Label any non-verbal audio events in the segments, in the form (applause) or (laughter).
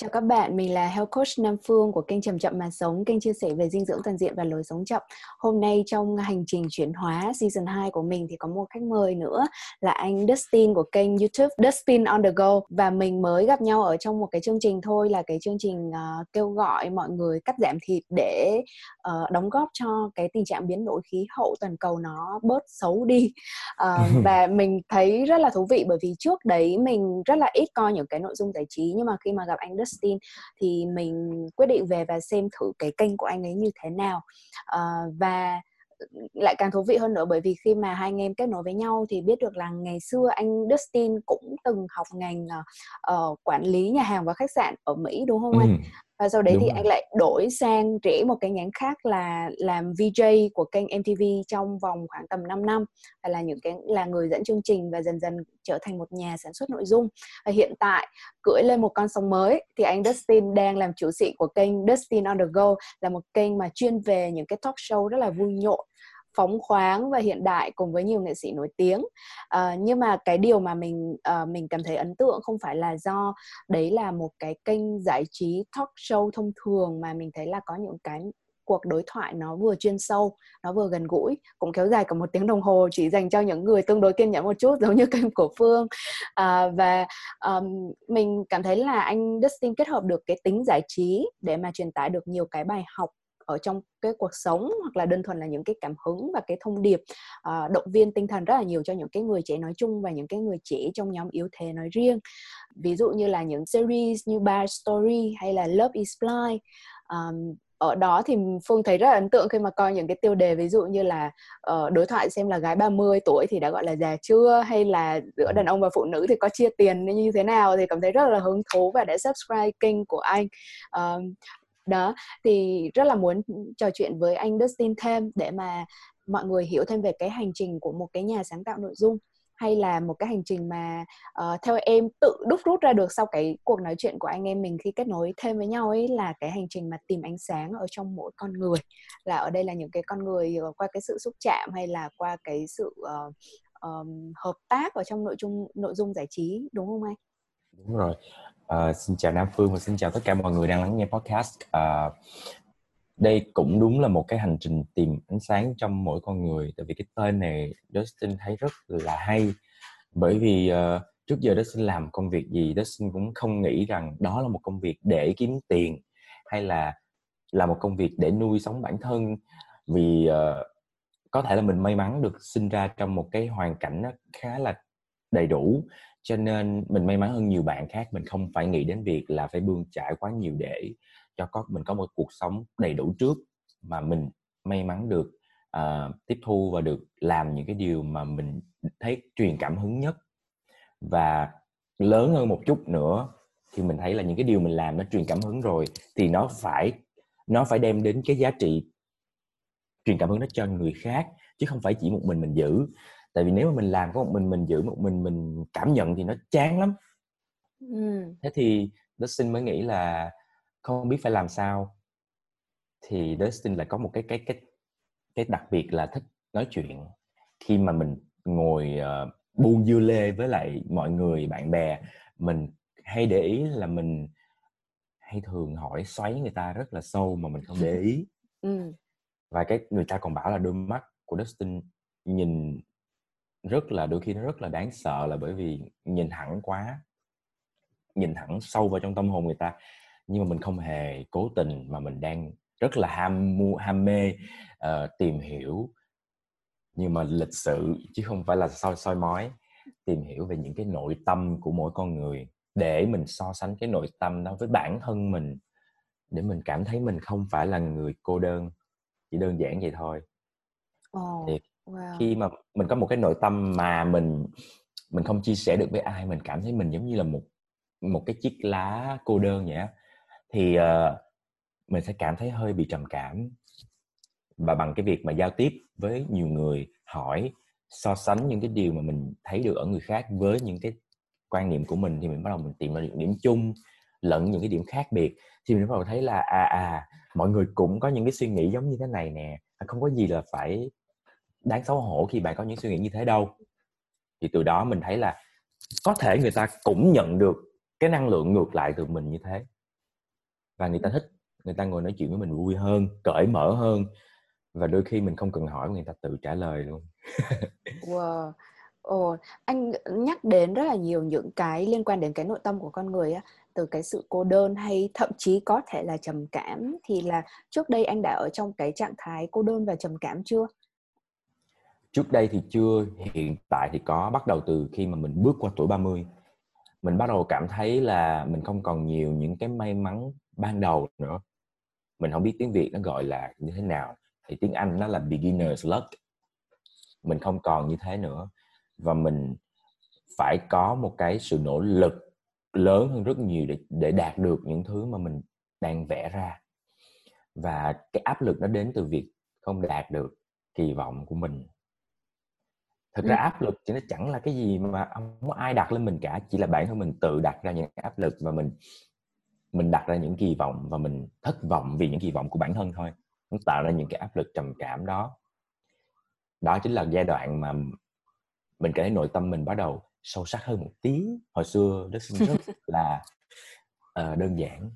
Chào các bạn, mình là Health Coach Nam Phương của kênh Chậm Chậm Mà Sống, kênh chia sẻ về dinh dưỡng toàn diện và lối sống chậm. Hôm nay trong hành trình chuyển hóa season 2 của mình thì có một khách mời nữa là anh Dustin của kênh YouTube Dustin on the Go và mình mới gặp nhau ở trong một cái chương trình thôi là cái chương trình uh, kêu gọi mọi người cắt giảm thịt để uh, đóng góp cho cái tình trạng biến đổi khí hậu toàn cầu nó bớt xấu đi. Uh, (laughs) và mình thấy rất là thú vị bởi vì trước đấy mình rất là ít coi những cái nội dung giải trí nhưng mà khi mà gặp anh Dustin Justin thì mình quyết định về và xem thử cái kênh của anh ấy như thế nào uh, và ừ, lại càng thú vị hơn nữa bởi vì khi mà hai anh em kết nối với nhau thì biết được là ngày xưa anh Dustin cũng từng học ngành uh, quản lý nhà hàng và khách sạn ở Mỹ đúng không anh? Ừ và sau đấy Đúng thì rồi. anh lại đổi sang rẽ một cái nhánh khác là làm VJ của kênh MTV trong vòng khoảng tầm 5 năm. Và là những cái là người dẫn chương trình và dần dần trở thành một nhà sản xuất nội dung. Và hiện tại cưỡi lên một con sông mới thì anh Dustin đang làm chủ sĩ của kênh Dustin on the Go là một kênh mà chuyên về những cái talk show rất là vui nhộn phóng khoáng và hiện đại cùng với nhiều nghệ sĩ nổi tiếng. À, nhưng mà cái điều mà mình uh, mình cảm thấy ấn tượng không phải là do đấy là một cái kênh giải trí talk show thông thường mà mình thấy là có những cái cuộc đối thoại nó vừa chuyên sâu nó vừa gần gũi cũng kéo dài cả một tiếng đồng hồ chỉ dành cho những người tương đối kiên nhẫn một chút (laughs) giống như kênh của phương. À, và um, mình cảm thấy là anh Dustin kết hợp được cái tính giải trí để mà truyền tải được nhiều cái bài học ở trong cái cuộc sống hoặc là đơn thuần là những cái cảm hứng và cái thông điệp uh, động viên tinh thần rất là nhiều cho những cái người trẻ nói chung và những cái người trẻ trong nhóm yếu thế nói riêng. Ví dụ như là những series như Bar Story hay là Love is Blind um, ở đó thì Phương thấy rất là ấn tượng khi mà coi những cái tiêu đề ví dụ như là uh, đối thoại xem là gái 30 tuổi thì đã gọi là già chưa hay là giữa đàn ông và phụ nữ thì có chia tiền như thế nào thì cảm thấy rất là hứng thú và đã subscribe kênh của anh. Uh, đó thì rất là muốn trò chuyện với anh Dustin thêm để mà mọi người hiểu thêm về cái hành trình của một cái nhà sáng tạo nội dung hay là một cái hành trình mà uh, theo em tự đúc rút ra được sau cái cuộc nói chuyện của anh em mình khi kết nối thêm với nhau ấy là cái hành trình mà tìm ánh sáng ở trong mỗi con người là ở đây là những cái con người ờ, qua cái sự xúc chạm hay là qua cái sự uh, um, hợp tác ở trong nội dung nội dung giải trí đúng không anh? Đúng rồi. Uh, xin chào Nam Phương và xin chào tất cả mọi người đang lắng nghe podcast. Uh, đây cũng đúng là một cái hành trình tìm ánh sáng trong mỗi con người. Tại vì cái tên này Dustin thấy rất là hay. Bởi vì uh, trước giờ Dustin làm công việc gì, Dustin cũng không nghĩ rằng đó là một công việc để kiếm tiền hay là là một công việc để nuôi sống bản thân. Vì uh, có thể là mình may mắn được sinh ra trong một cái hoàn cảnh khá là đầy đủ cho nên mình may mắn hơn nhiều bạn khác mình không phải nghĩ đến việc là phải bươn trải quá nhiều để cho có mình có một cuộc sống đầy đủ trước mà mình may mắn được uh, tiếp thu và được làm những cái điều mà mình thấy truyền cảm hứng nhất. Và lớn hơn một chút nữa thì mình thấy là những cái điều mình làm nó truyền cảm hứng rồi thì nó phải nó phải đem đến cái giá trị truyền cảm hứng đó cho người khác chứ không phải chỉ một mình mình giữ tại vì nếu mà mình làm có một mình mình giữ một mình mình cảm nhận thì nó chán lắm ừ. thế thì Dustin mới nghĩ là không biết phải làm sao thì Dustin lại có một cái cái cái cái đặc biệt là thích nói chuyện khi mà mình ngồi uh, buông dưa lê với lại mọi người bạn bè mình hay để ý là mình hay thường hỏi xoáy người ta rất là sâu mà mình không để ý (laughs) ừ. và cái người ta còn bảo là đôi mắt của Dustin nhìn rất là đôi khi nó rất là đáng sợ là bởi vì nhìn thẳng quá nhìn thẳng sâu vào trong tâm hồn người ta. Nhưng mà mình không hề cố tình mà mình đang rất là ham mua ham mê uh, tìm hiểu. Nhưng mà lịch sự chứ không phải là soi soi mói tìm hiểu về những cái nội tâm của mỗi con người để mình so sánh cái nội tâm đó với bản thân mình để mình cảm thấy mình không phải là người cô đơn chỉ đơn giản vậy thôi. Oh. thì wow. khi mà mình có một cái nội tâm mà mình mình không chia sẻ được với ai mình cảm thấy mình giống như là một một cái chiếc lá cô đơn vậy á thì uh, mình sẽ cảm thấy hơi bị trầm cảm và bằng cái việc mà giao tiếp với nhiều người hỏi so sánh những cái điều mà mình thấy được ở người khác với những cái quan niệm của mình thì mình bắt đầu mình tìm ra những điểm chung lẫn những cái điểm khác biệt thì mình bắt đầu thấy là à à mọi người cũng có những cái suy nghĩ giống như thế này nè à, không có gì là phải đáng xấu hổ khi bạn có những suy nghĩ như thế đâu. Thì từ đó mình thấy là có thể người ta cũng nhận được cái năng lượng ngược lại từ mình như thế. Và người ta thích người ta ngồi nói chuyện với mình vui hơn cởi mở hơn. Và đôi khi mình không cần hỏi người ta tự trả lời luôn. (laughs) Wow. Ồ, anh nhắc đến rất là nhiều những cái liên quan đến cái nội tâm của con người á, từ cái sự cô đơn hay thậm chí có thể là trầm cảm thì là trước đây anh đã ở trong cái trạng thái cô đơn và trầm cảm chưa? Trước đây thì chưa, hiện tại thì có bắt đầu từ khi mà mình bước qua tuổi 30. Mình bắt đầu cảm thấy là mình không còn nhiều những cái may mắn ban đầu nữa. Mình không biết tiếng Việt nó gọi là như thế nào. Thì tiếng Anh nó là beginner's luck. Mình không còn như thế nữa và mình phải có một cái sự nỗ lực lớn hơn rất nhiều để để đạt được những thứ mà mình đang vẽ ra và cái áp lực nó đến từ việc không đạt được kỳ vọng của mình thực ra áp lực thì nó chẳng là cái gì mà không có ai đặt lên mình cả chỉ là bản thân mình tự đặt ra những áp lực và mình mình đặt ra những kỳ vọng và mình thất vọng vì những kỳ vọng của bản thân thôi. Nó tạo ra những cái áp lực trầm cảm đó. Đó chính là giai đoạn mà mình cảm thấy nội tâm mình bắt đầu sâu sắc hơn một tí. Hồi xưa rất rất (laughs) là uh, đơn giản.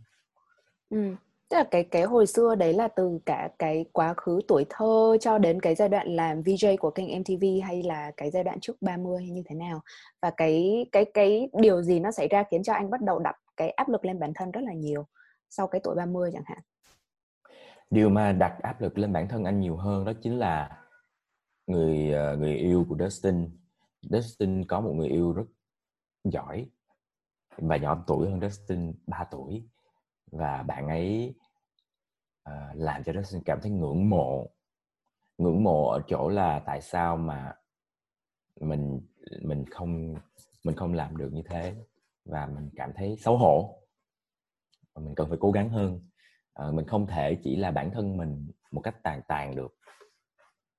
Ừ tức là cái cái hồi xưa đấy là từ cả cái quá khứ tuổi thơ cho đến cái giai đoạn làm VJ của kênh MTV hay là cái giai đoạn trước 30 hay như thế nào. Và cái cái cái điều gì nó xảy ra khiến cho anh bắt đầu đặt cái áp lực lên bản thân rất là nhiều sau cái tuổi 30 chẳng hạn? Điều mà đặt áp lực lên bản thân anh nhiều hơn đó chính là người ờ, người yêu của Dustin. Dustin có một người yêu rất giỏi và nhỏ tuổi hơn Dustin 3 tuổi. Và bạn ấy uh, làm cho Dustin cảm thấy ngưỡng mộ. Ngưỡng mộ ở chỗ là tại sao mà mình mình không mình không làm được như thế và mình cảm thấy xấu hổ. Và mình cần phải cố gắng hơn. À, mình không thể chỉ là bản thân mình một cách tàn tàn được.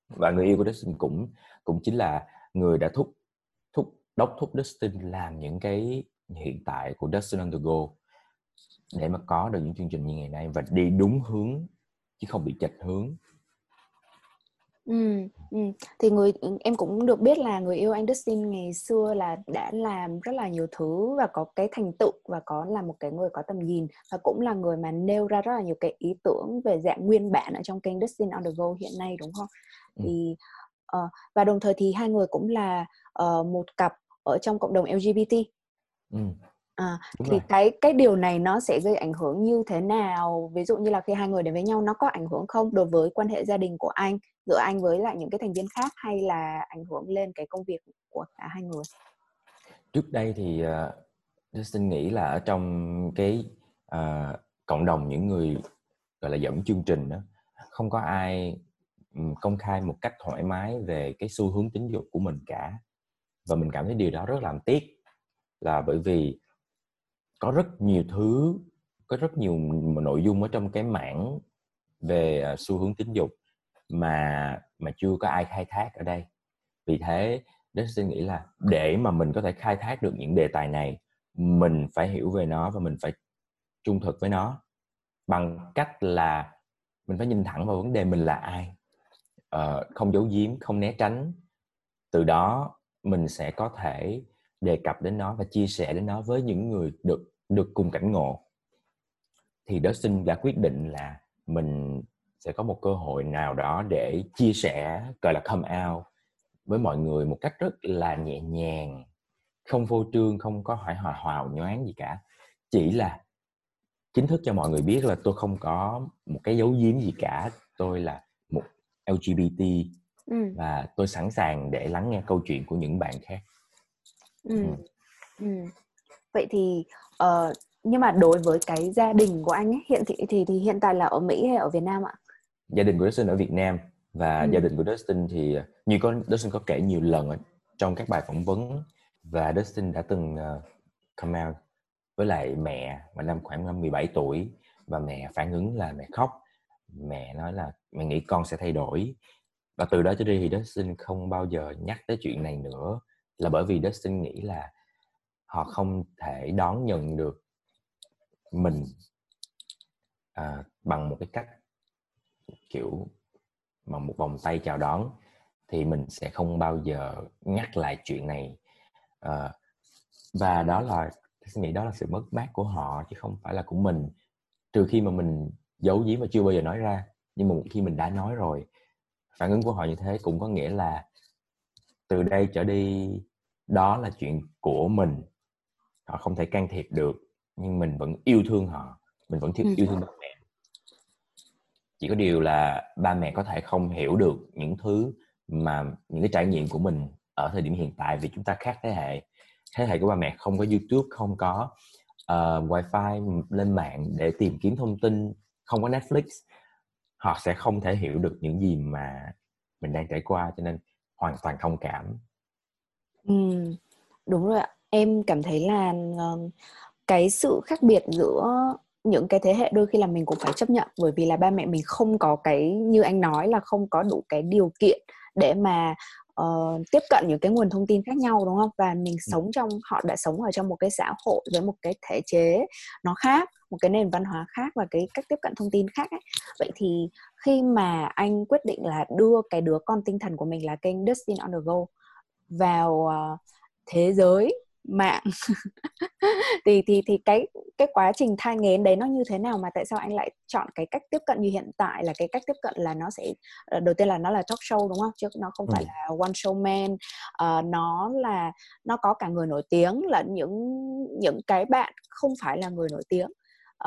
Và người yêu của Dustin cũng cũng chính là người đã thúc thúc đốc thúc Dustin làm những cái hiện tại của Dustin on the go để mà có được những chương trình như ngày nay và đi đúng hướng chứ không bị chệch hướng Ừ, ừ. Thì người em cũng được biết là người yêu anh Dustin ngày xưa là đã làm rất là nhiều thứ và có cái thành tựu và có là một cái người có tầm nhìn và cũng là người mà nêu ra rất là nhiều cái ý tưởng về dạng nguyên bản ở trong kênh Dustin on the go hiện nay đúng không? Ừ. Thì uh, và đồng thời thì hai người cũng là uh, một cặp ở trong cộng đồng LGBT. Ừ. À, thì rồi. cái cái điều này nó sẽ gây ảnh hưởng như thế nào? Ví dụ như là khi hai người đến với nhau nó có ảnh hưởng không đối với quan hệ gia đình của anh giữa anh với lại những cái thành viên khác hay là ảnh hưởng lên cái công việc của cả hai người? Trước đây thì uh, Justin nghĩ là ở trong cái uh, cộng đồng những người gọi là dẫn chương trình đó không có ai công khai một cách thoải mái về cái xu hướng tính dục của mình cả và mình cảm thấy điều đó rất làm tiếc là bởi vì có rất nhiều thứ, có rất nhiều nội dung ở trong cái mảng về à, xu hướng tính dục mà mà chưa có ai khai thác ở đây. Vì thế Dustin nghĩ là để mà mình có thể khai thác được những đề tài này, mình phải hiểu về nó và mình phải trung thực với nó bằng cách là mình phải nhìn thẳng vào vấn đề mình là ai. Ờ, không giấu giếm, không né tránh. Từ đó, mình sẽ có thể đề cập đến nó và chia sẻ đến nó với những người được được cùng cảnh ngộ thì Dustin đã quyết định là mình sẽ có một cơ hội nào đó để chia sẻ gọi là come out với mọi người một cách rất là nhẹ nhàng không vô trương không có hỏi hòa hào nhoáng gì cả chỉ là chính thức cho mọi người biết là tôi không có một cái dấu giếm gì cả tôi là một LGBT ừ. và tôi sẵn sàng để lắng nghe câu chuyện của những bạn khác ừ. Ừ. Vậy thì uh, nhưng mà đối với cái gia đình của anh ấy hiện thì, thì thì hiện tại là ở Mỹ hay ở Việt Nam ạ? Gia đình của Dustin ở Việt Nam và ừ. gia đình của Dustin thì như có Dustin có kể nhiều lần trong các bài phỏng vấn và Dustin đã từng uh, come out với lại mẹ mà năm khoảng năm 17 tuổi và mẹ phản ứng là mẹ khóc mẹ nói là mẹ nghĩ con sẽ thay đổi và từ đó cho đi thì Dustin không bao giờ nhắc tới chuyện này nữa là bởi vì Dustin nghĩ là họ không thể đón nhận được mình à, bằng một cái cách kiểu bằng một vòng tay chào đón thì mình sẽ không bao giờ nhắc lại chuyện này. À, và đó là tôi nghĩ đó là sự mất mát của họ chứ không phải là của mình. Trừ khi mà mình giấu giếm và chưa bao giờ nói ra nhưng mà một khi mình đã nói rồi phản ứng của họ như thế cũng có nghĩa là từ đây trở đi đó là chuyện của mình. Họ không thể can thiệp được nhưng mình vẫn yêu thương họ mình vẫn thiết ừ. yêu thương ba mẹ. Chỉ có điều là ba mẹ có thể không hiểu được những thứ mà những cái trải nghiệm của mình ở thời điểm hiện tại vì chúng ta khác thế hệ. Thế hệ của ba mẹ không có youtube không có uh, wifi lên mạng để tìm kiếm thông tin không có netflix. Họ sẽ không thể hiểu được những gì mà mình đang trải qua cho nên hoàn toàn thông cảm. Ừ, đúng rồi ạ. Em cảm thấy là ờ, cái sự khác biệt giữa những cái thế hệ đôi khi là mình cũng phải chấp nhận bởi vì là ba mẹ mình không có cái như anh nói là không có đủ cái điều kiện để mà uh, tiếp cận những cái nguồn thông tin khác nhau đúng không và mình sống trong họ đã sống ở trong một cái xã hội với một cái thể chế nó khác một cái nền văn hóa khác và cái cách tiếp cận thông tin khác ấy. vậy thì khi mà anh quyết định là đưa cái đứa con tinh thần của mình là kênh Dustin on the go vào uh, thế giới mạng. Thì thì thì cái cái quá trình thai nghén đấy nó như thế nào mà tại sao anh lại chọn cái cách tiếp cận như hiện tại là cái cách tiếp cận là nó sẽ ờ, đầu tiên là nó là talk show đúng không? Chứ nó không phải ừ. là one show man. Uh, nó là nó có cả người nổi tiếng là những những cái bạn không phải là người nổi tiếng.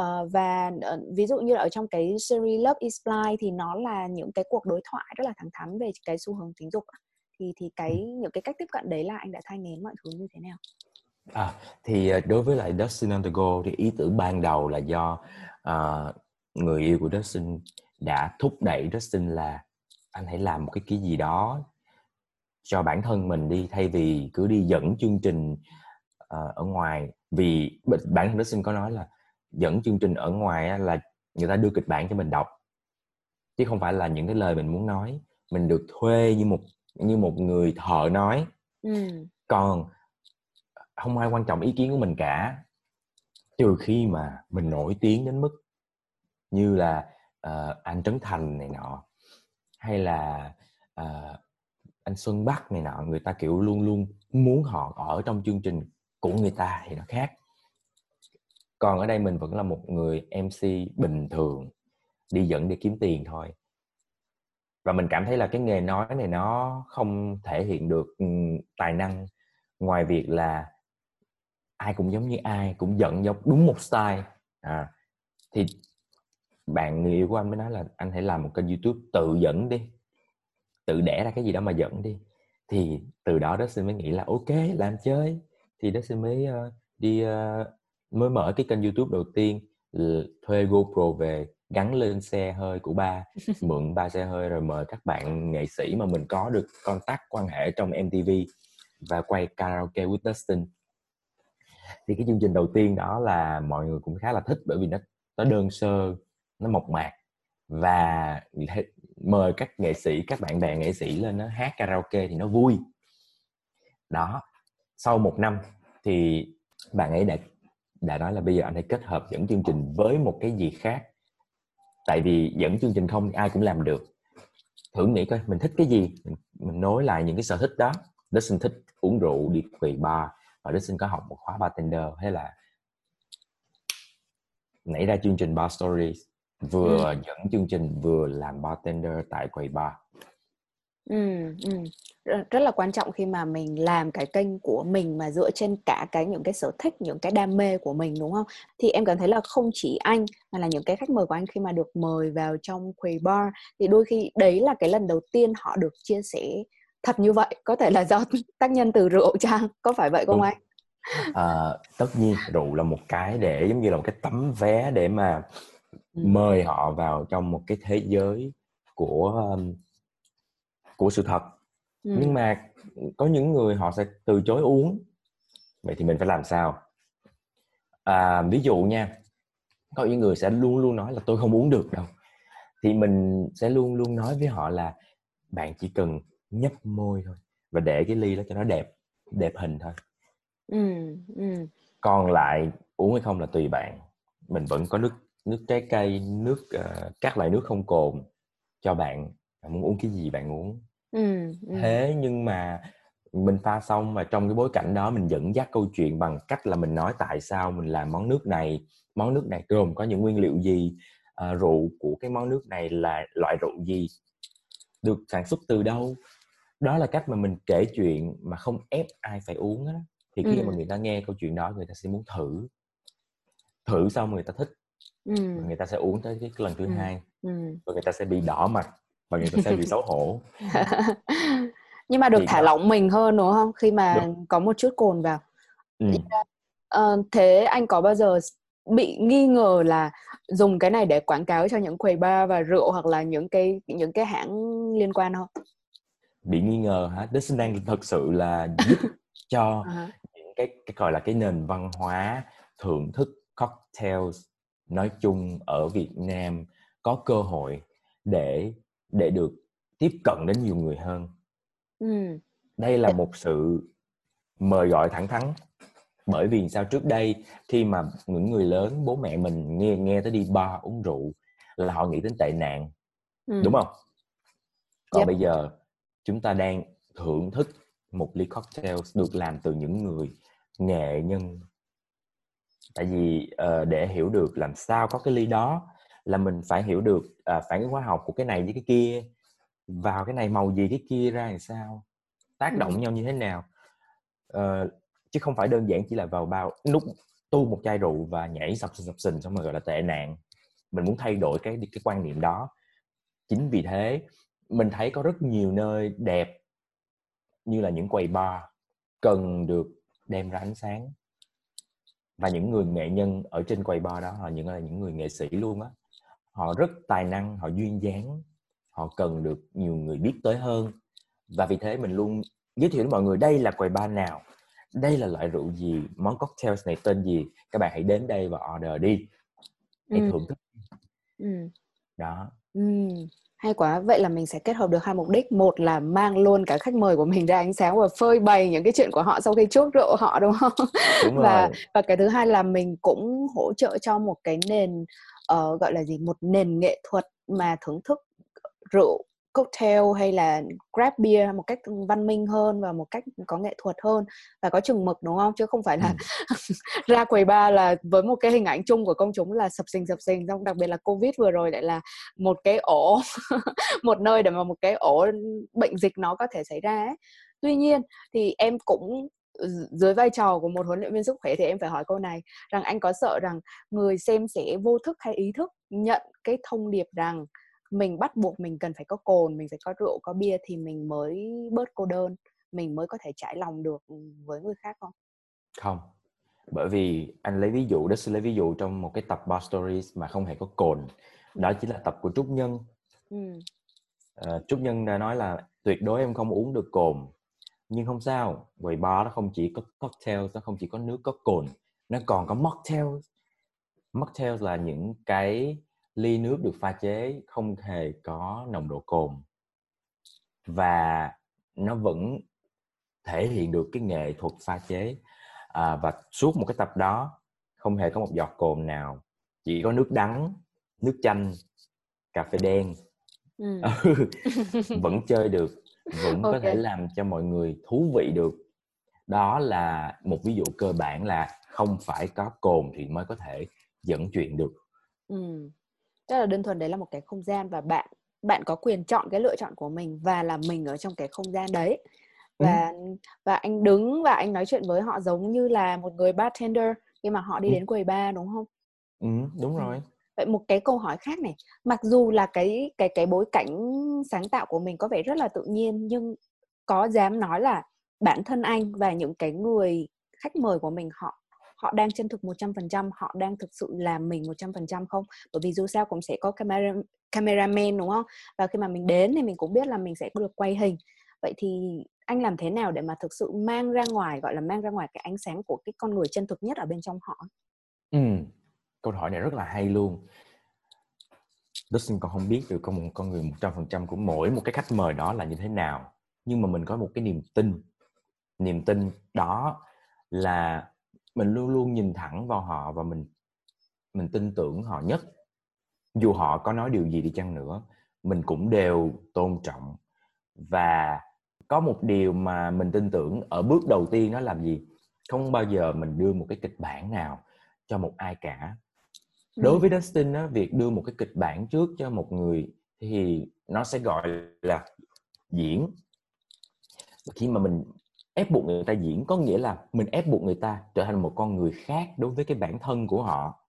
Uh, và uh, ví dụ như ở trong cái series Love is Blind thì nó là những cái cuộc đối thoại rất là thẳng thắn về cái xu hướng tính dục thì thì cái những cái cách tiếp cận đấy là anh đã thay nghén mọi thứ như thế nào À, thì ờ, đối với lại Dustin on the go thì ý tưởng ban đầu là do uh, người yêu của Dustin đã thúc đẩy Dustin là anh hãy làm một cái cái gì đó cho bản thân mình đi thay vì cứ đi dẫn chương trình uh, ở ngoài. Vì bản thân Dustin có nói là dẫn chương trình ở ngoài là người ta đưa kịch bản cho mình đọc chứ không phải là những cái lời mình muốn nói. Mình được thuê như một như một người thợ nói. Ừ. còn không ai quan trọng ý kiến của mình cả. Trừ khi mà mình nổi tiếng đến mức như là uh, anh Trấn Thành này nọ hay là uh, anh Xuân Bắc này nọ người ta kiểu luôn luôn muốn họ ở trong chương trình của người ta thì nó khác. Còn ở đây mình vẫn là một người MC bình thường đi dẫn để kiếm tiền thôi. Và mình cảm thấy là cái nghề nói này nó không thể hiện được tài năng. Ngoài việc là ai cũng giống như ai cũng giận giống đúng một style. À thì bạn người yêu của anh mới nói là anh hãy làm một kênh youtube tự dẫn đi tự đẻ ra cái gì đó mà dẫn đi. Thì từ đó đó xin mới nghĩ là ok làm chơi. Thì đó xin mới uh, đi uh, mới mở cái kênh youtube đầu tiên thuê GoPro về gắn lên xe hơi của ba (laughs) mượn ba xe hơi rồi mời các bạn nghệ sĩ mà mình có được contact quan hệ trong MTV và quay karaoke with Dustin thì cái chương trình đầu tiên đó là mọi người cũng khá là thích bởi vì nó nó đơn sơ nó mộc mạc và mời các nghệ sĩ các bạn bè nghệ sĩ lên nó hát karaoke thì nó vui. Đó sau một năm thì bạn ấy đã đã nói là bây giờ anh hãy kết hợp dẫn chương trình với một cái gì khác. Tại vì dẫn chương trình không ai cũng làm được. Thử nghĩ coi mình thích cái gì? Mình, mình nối lại những cái sở thích đó. Dustin thích uống rượu đi quầy bar và Dustin có học một khóa bartender hay là nảy ra chương trình bar stories vừa ừ. dẫn chương trình vừa làm bartender tại quầy bar Ừ, ừ. Rất là quan trọng khi mà mình làm cái kênh của mình mà dựa trên cả cái những cái sở thích, những cái đam mê của mình đúng không? Thì em cảm thấy là không chỉ anh mà là những cái khách mời của anh khi mà được mời vào trong quầy bar thì đôi khi đấy là cái lần đầu tiên họ được chia sẻ thật như vậy, có thể là do (laughs) tác nhân từ rượu chăng? Có phải vậy không anh? À, tất nhiên rượu là một cái để giống như là một cái tấm vé để mà ừ. mời họ vào trong một cái thế giới của um, của sự thật ừ. nhưng mà có những người họ sẽ từ chối uống vậy thì mình phải làm sao à, ví dụ nha có những người sẽ luôn luôn nói là tôi không uống được đâu thì mình sẽ luôn luôn nói với họ là bạn chỉ cần nhấp môi thôi và để cái ly đó cho nó đẹp đẹp hình thôi. Ừ, ừ. còn lại uống hay không là tùy bạn. Mình vẫn có nước nước trái cây nước uh, các loại nước không cồn cho bạn. Muốn uống cái gì bạn uống. Ừ, ừ. thế nhưng mà mình pha xong và trong cái bối cảnh đó mình dẫn dắt câu chuyện bằng cách là mình nói tại sao mình làm món nước này. Món nước này gồm có những nguyên liệu gì? À, rượu của cái món nước này là loại rượu gì? Được sản xuất từ đâu đó là cách mà mình kể chuyện mà không ép ai phải uống á thì khi ừ. mà người ta nghe câu chuyện đó người ta sẽ muốn thử thử xong người ta thích ừ. người ta sẽ uống tới cái lần thứ ừ. hai ừ. và người ta sẽ bị đỏ mặt và người ta sẽ bị xấu hổ (laughs) nhưng mà được thì thả đó. lỏng mình hơn đúng không khi mà đúng. có một chút cồn vào ừ. uh, thế anh có bao giờ bị nghi ngờ là dùng cái này để quảng cáo cho những quầy bar và rượu hoặc là những cái những cái hãng liên quan không? Bị nghi ngờ hả? Đang thật sự là giúp (laughs) cho uh-huh. những cái cái gọi là cái nền văn hóa thưởng thức cocktails nói chung ở Việt Nam có cơ hội để để được tiếp cận đến nhiều người hơn. Ừ. Đây là một sự mời gọi thẳng thắn bởi vì sao trước đây khi mà những người lớn bố mẹ mình nghe nghe tới đi bar uống rượu là họ nghĩ đến tệ nạn ừ. đúng không còn yep. bây giờ chúng ta đang thưởng thức một ly cocktail được làm từ những người nghệ nhân. Tại vì uh, để hiểu được làm sao có cái ly đó là mình phải hiểu được uh, phản ứng hóa học của cái này với cái kia vào cái này màu gì cái kia ra làm sao tác động ừ. nhau như thế nào. Uh, chứ không phải đơn giản chỉ là vào bao nút tu một chai rượu và nhảy sập sình sập sình xong rồi gọi là tệ nạn. Mình muốn thay đổi cái cái quan niệm đó. Chính vì thế mình thấy có rất nhiều nơi đẹp như là những quầy bar cần được đem ra ánh sáng. Và những người nghệ nhân ở trên quầy bar đó họ những là những người nghệ sĩ luôn á. Họ rất tài năng họ duyên dáng họ cần được nhiều người biết tới hơn. Và vì thế mình luôn giới thiệu đến mọi người đây là quầy bar nào? Đây là loại rượu gì? Món cocktails này tên gì? Các bạn hãy đến đây và order đi. Hãy ừ. thưởng thức. Ừ. đó. Ừ. hay quá vậy là mình sẽ kết hợp được hai mục đích. Một là mang luôn cả khách mời của mình ra ánh sáng và phơi bày những cái chuyện của họ sau khi chốt rượu họ đúng không? Đúng và rồi. và cái thứ hai là mình cũng hỗ trợ cho một cái nền uh, gọi là gì? Một nền nghệ thuật mà thưởng thức rượu cocktail hay là grab beer một cách văn minh hơn và một cách có nghệ thuật hơn và có chừng mực đúng không chứ không phải là ừ. (laughs) ra quầy bar là với một cái hình ảnh chung của công chúng là sập sình sập sình xong đặc biệt là covid vừa rồi lại là một cái ổ (laughs) một nơi để mà một cái ổ bệnh dịch nó có thể xảy ra ấy. tuy nhiên thì em cũng dưới vai trò của một huấn luyện viên sức khỏe thì em phải hỏi câu này rằng anh có sợ rằng người xem sẽ vô thức hay ý thức nhận cái thông điệp rằng mình bắt buộc mình cần phải có cồn mình phải có rượu có bia thì mình mới bớt cô đơn mình mới có thể trải lòng được với người khác không? Không. Bởi vì anh lấy ví dụ đó sẽ lấy ví dụ trong một cái tập bar stories mà không hề có cồn. Đó chính là tập của trúc nhân. Ừ. à, trúc nhân đã nói là tuyệt đối em không uống được cồn. Nhưng không sao quầy bar nó không chỉ có cocktail nó không chỉ có nước có cồn nó còn có mocktail mocktail là những cái ly nước được pha chế không hề có nồng độ cồn và nó vẫn thể hiện được cái nghệ thuật pha chế. À, và suốt một cái tập đó không hề có một giọt cồn nào chỉ có nước đắng nước chanh cà phê đen. Ừ. (laughs) vẫn chơi được vẫn okay. có thể làm cho mọi người thú vị được. Đó là một ví dụ cơ bản là không phải có cồn thì mới có thể dẫn chuyện được. Ừ rất là đơn thuần đấy là một cái không gian và bạn bạn có quyền chọn cái lựa chọn của mình và là mình ở trong cái không gian đấy và ừ. và anh đứng và anh nói chuyện với họ giống như là một người bartender khi mà họ đi ừ. đến quầy bar đúng không? Ừ, đúng rồi. Vậy một cái câu hỏi khác này, mặc dù là cái cái cái bối cảnh sáng tạo của mình có vẻ rất là tự nhiên nhưng có dám nói là bản thân anh và những cái người khách mời của mình họ họ đang chân thực 100%, họ đang thực sự làm mình 100% không? Bởi vì dù sao cũng sẽ có camera cameraman đúng không? Và khi mà mình đến thì mình cũng biết là mình sẽ được quay hình. Vậy thì anh làm thế nào để mà thực sự mang ra ngoài gọi là mang ra ngoài cái ánh sáng của cái con người chân thực nhất ở bên trong họ? Ừ, câu hỏi này rất là hay luôn. Dustin còn không biết được con một con người 100% của mỗi một cái khách mời đó là như thế nào. Nhưng mà mình có một cái niềm tin. Niềm tin đó là mình luôn luôn nhìn thẳng vào họ và mình mình tin tưởng họ nhất. Dù họ có nói điều gì đi chăng nữa mình cũng đều tôn trọng. Và có một điều mà mình tin tưởng ở bước đầu tiên nó làm gì? Không bao giờ mình đưa một cái kịch bản nào cho một ai cả. Đối ừ. với Dustin á, việc đưa một cái kịch bản trước cho một người thì nó sẽ gọi là diễn. Khi mà mình ép buộc người ta diễn. Có nghĩa là mình ép buộc người ta trở thành một con người khác đối với cái bản thân của họ.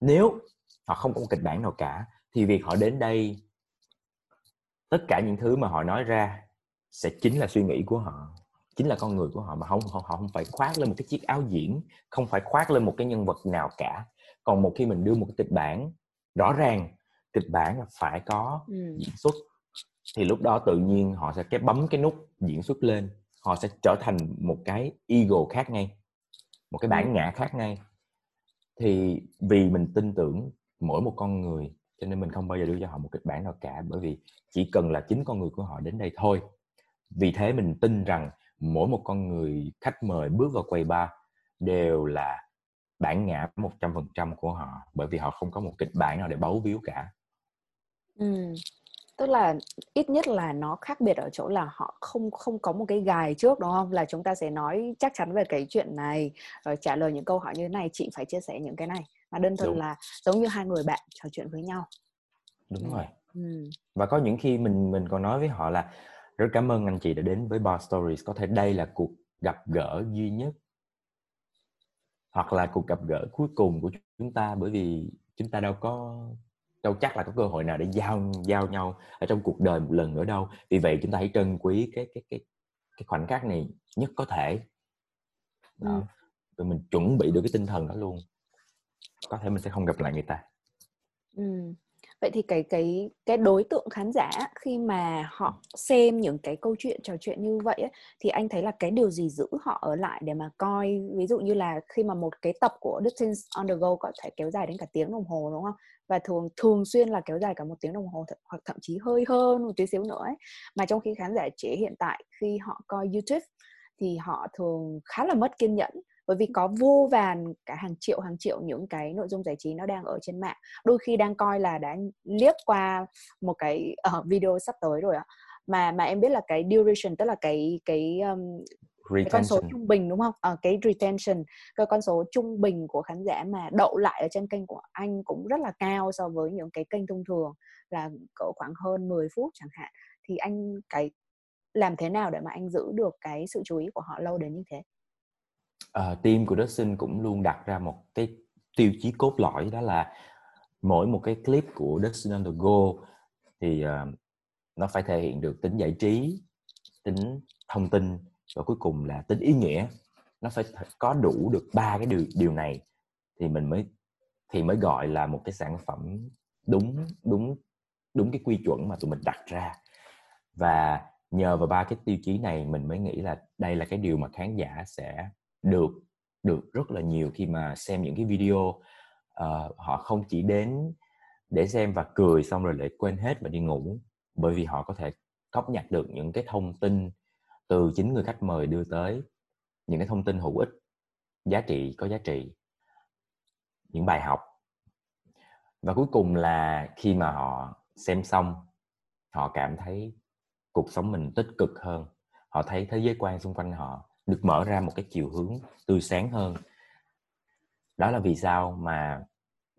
Nếu họ không có một kịch bản nào cả thì việc họ đến đây tất cả những thứ mà họ nói ra sẽ chính là suy nghĩ của họ chính là con người của họ mà không họ, họ không phải khoác lên một cái chiếc áo diễn không phải khoác lên một cái nhân vật nào cả. Còn một khi mình đưa một cái kịch bản rõ ràng kịch bản là phải có ừ. diễn xuất thì lúc đó tự nhiên họ sẽ cái bấm cái nút diễn xuất lên họ sẽ trở thành một cái ego khác ngay một cái bản ngã khác ngay. Thì vì mình tin tưởng mỗi một con người cho nên mình không bao giờ đưa cho họ một kịch bản nào cả bởi vì chỉ cần là chính con người của họ đến đây thôi. Vì thế mình tin rằng mỗi một con người khách mời bước vào quầy bar đều là bản ngã một trăm phần trăm của họ bởi vì họ không có một kịch bản nào để bấu víu cả. Ừ. tức là ít nhất là nó khác biệt ở chỗ là họ không không có một cái gài trước đúng không? Là chúng ta sẽ nói chắc chắn về cái chuyện này rồi trả lời những câu hỏi như thế này chị phải chia sẻ những cái này. Mà đơn thuần là giống như hai người bạn trò chuyện với nhau. Đúng rồi. ừ. và có những khi mình mình còn nói với họ là rất cảm ơn anh chị đã đến với Bar Stories có thể đây là cuộc gặp gỡ duy nhất hoặc là cuộc gặp gỡ cuối cùng của chúng ta bởi vì chúng ta đâu có đâu chắc là có cơ hội nào để giao giao nhau ở trong cuộc đời một lần nữa đâu. Vì vậy chúng ta hãy trân quý cái cái cái cái khoảnh khắc này nhất có thể. Đó. Ừ. rồi mình chuẩn bị được cái tinh thần đó luôn. Có thể mình sẽ không gặp lại người ta. Ừ vậy thì cái cái cái đối tượng khán giả khi mà họ xem những cái câu chuyện trò chuyện như vậy ấy, thì anh thấy là cái điều gì giữ họ ở lại để mà coi? Ví dụ như là khi mà một cái tập của Things on the Go có thể kéo dài đến cả tiếng đồng hồ đúng không? Và thường thường xuyên là kéo dài cả một tiếng đồng hồ th- hoặc thậm chí hơi hơn một tí xíu nữa ấy. mà trong khi khán giả trẻ hiện tại khi họ coi YouTube thì họ thường khá là mất kiên nhẫn bởi vì có vô vàn cả hàng triệu hàng triệu những cái nội dung giải trí nó đang ở trên mạng đôi khi đang coi là đã liếc qua một cái uh, video sắp tới rồi ạ mà mà em biết là cái duration tức là cái cái um, cái con số trung bình đúng không? À, cái retention, cái con số trung bình của khán giả mà đậu lại ở trên kênh của anh cũng rất là cao so với những cái kênh thông thường là cỡ khoảng hơn 10 phút chẳng hạn. Thì anh cái làm thế nào để mà anh giữ được cái sự chú ý của họ lâu đến như thế? Uh, team của Dustin cũng luôn đặt ra một cái tiêu chí cốt lõi đó là mỗi một cái clip của Dustin on the go thì uh, nó phải thể hiện được tính giải trí tính thông tin và cuối cùng là tính ý nghĩa. Nó phải có đủ được ba cái điều điều này thì mình mới thì mới gọi là một cái sản phẩm đúng đúng đúng cái quy chuẩn mà tụi mình đặt ra. Và nhờ vào ba cái tiêu chí này mình mới nghĩ là đây là cái điều mà khán giả sẽ được được rất là nhiều khi mà xem những cái video uh, họ không chỉ đến để xem và cười xong rồi lại quên hết và đi ngủ. Bởi vì họ có thể cóp nhặt được những cái thông tin từ chính người khách mời đưa tới những cái thông tin hữu ích giá trị có giá trị những bài học. Và cuối cùng là khi mà họ xem xong họ cảm thấy cuộc sống mình tích cực hơn. Họ thấy thế giới quan xung quanh họ được mở ra một cái chiều hướng tươi sáng hơn. Đó là vì sao mà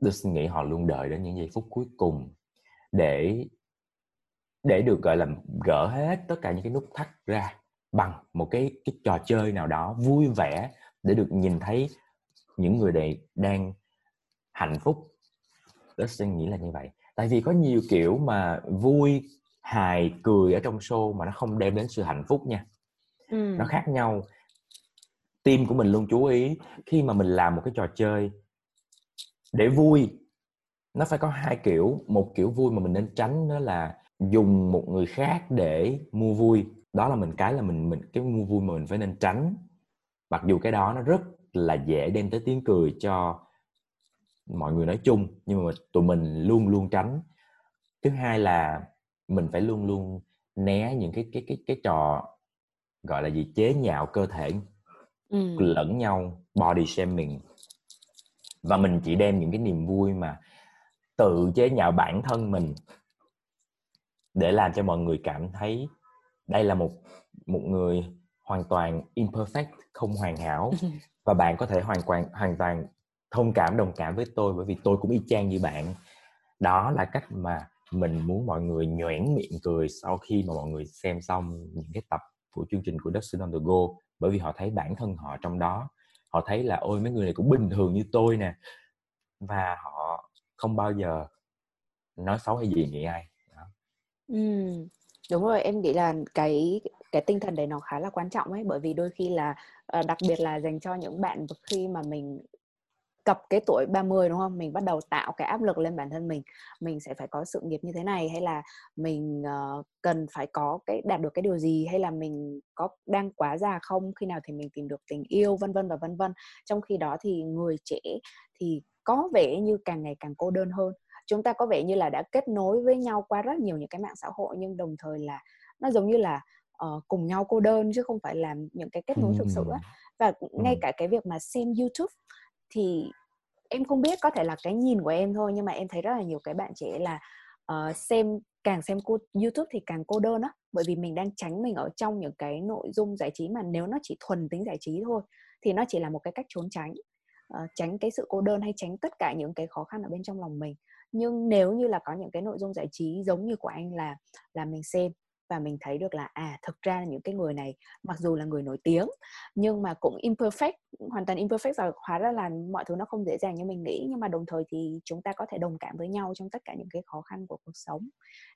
tôi suy nghĩ họ luôn đợi đến những giây phút cuối cùng để để được gọi là gỡ hết tất cả những cái nút thắt ra bằng một cái cái trò chơi nào đó vui vẻ để được nhìn thấy những người này đang hạnh phúc. Tôi suy nghĩ là như vậy. Tại vì có nhiều kiểu mà vui hài cười ở trong show mà nó không đem đến sự hạnh phúc nha. Ừ. nó khác nhau team của mình luôn chú ý khi mà mình làm một cái trò chơi để vui. Nó phải có hai kiểu, một kiểu vui mà mình nên tránh, đó là dùng một người khác để mua vui. Đó là mình cái là mình mình, cái mua vui mà mình phải nên tránh. Mặc dù cái đó nó rất là dễ đem tới tiếng cười cho mọi người nói chung, nhưng mà tụi mình luôn luôn tránh. Thứ hai là mình phải luôn luôn né những cái cái cái cái trò, gọi là gì, chế nhạo cơ thể ừ. lẫn nhau body shaming. Và mình chỉ đem những cái niềm vui mà tự chế nhạo bản thân mình để làm cho mọi người cảm thấy đây là một một người hoàn toàn imperfect không hoàn hảo. (laughs) Và bạn có thể hoàn toàn hoàn toàn thông cảm đồng cảm với tôi bởi vì tôi cũng y chang như bạn. Đó là cách mà mình muốn mọi người nhoẻn miệng cười sau khi mà mọi người xem xong những cái tập của chương trình của Dustin on the Go bởi vì họ thấy bản thân họ trong đó. Họ thấy là ôi mấy người này cũng bình thường như tôi nè. Và họ không bao giờ nói xấu hay gì nghĩ ai. Đó. Ừ, đúng rồi em nghĩ là cái cái tinh thần đấy nó khá là quan trọng ấy bởi vì đôi khi là ờ, đặc biệt là dành cho những bạn khi mà mình cập cái tuổi 30 đúng không? Mình bắt đầu tạo cái áp lực lên bản thân mình. Mình sẽ phải có sự nghiệp như thế này hay là mình uh, cần phải có cái đạt được cái điều gì hay là mình có đang quá già không? Khi nào thì mình tìm được tình yêu vân vân và vân vân. Trong khi đó thì người trẻ thì có vẻ như càng ngày càng cô đơn hơn. Chúng ta có vẻ như là đã kết nối với nhau qua rất nhiều những cái mạng xã hội nhưng đồng thời là nó giống như là uh, cùng nhau cô đơn chứ không phải là những cái kết nối thực sự á và ngay cả cái việc mà xem YouTube thì em không biết có thể là cái nhìn của em thôi nhưng mà em thấy rất là nhiều cái bạn trẻ là uh, xem càng xem cô YouTube thì càng cô đơn á. Bởi vì mình đang tránh mình ở trong những cái nội dung giải trí mà nếu nó chỉ thuần tính giải trí thôi thì nó chỉ là một cái cách trốn tránh uh, tránh cái sự cô đơn hay tránh tất cả những cái khó khăn ở bên trong lòng mình. Nhưng nếu như là có những cái nội dung giải trí giống như của anh là là mình xem và mình thấy được là à thực ra là những cái người này mặc dù là người nổi tiếng nhưng mà cũng imperfect hoàn toàn imperfect và hóa ra là mọi thứ nó không dễ dàng như mình nghĩ. Nhưng mà đồng thời thì chúng ta có thể đồng cảm với nhau trong tất cả những cái khó khăn của cuộc sống.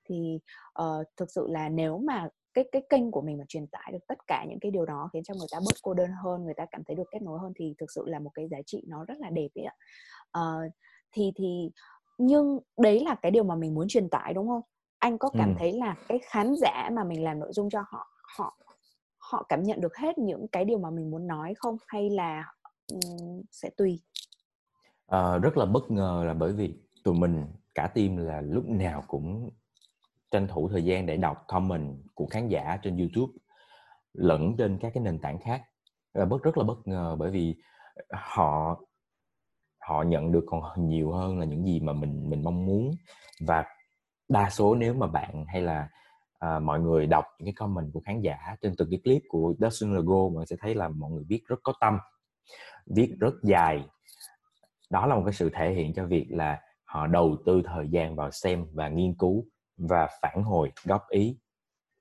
Thì uh, thực sự là nếu mà cái cái kênh của mình mà truyền tải được tất cả những cái điều đó khiến cho người ta bớt cô đơn hơn người ta cảm thấy được kết nối hơn thì thực sự là một cái giá trị nó rất là đẹp ấy ạ. Uh, thì thì nhưng đấy là cái điều mà mình muốn truyền tải đúng không? Anh có cảm ừ. thấy là cái khán giả mà mình làm nội dung cho họ họ họ cảm nhận được hết những cái điều mà mình muốn nói không? Hay là um, sẽ tùy? À, rất là bất ngờ là bởi vì tụi mình cả team là lúc nào cũng tranh thủ thời gian để đọc comment của khán giả trên YouTube lẫn trên các cái nền tảng khác. Và bất rất là bất ngờ bởi vì họ họ nhận được còn nhiều hơn là những gì mà mình mình mong muốn. Và đa số nếu mà bạn hay là uh, mọi người đọc những cái comment của khán giả trên từng cái clip của Dustin Logo mà sẽ thấy là mọi người viết rất có tâm viết rất dài đó là một cái sự thể hiện cho việc là họ đầu tư thời gian vào xem và nghiên cứu và phản hồi góp ý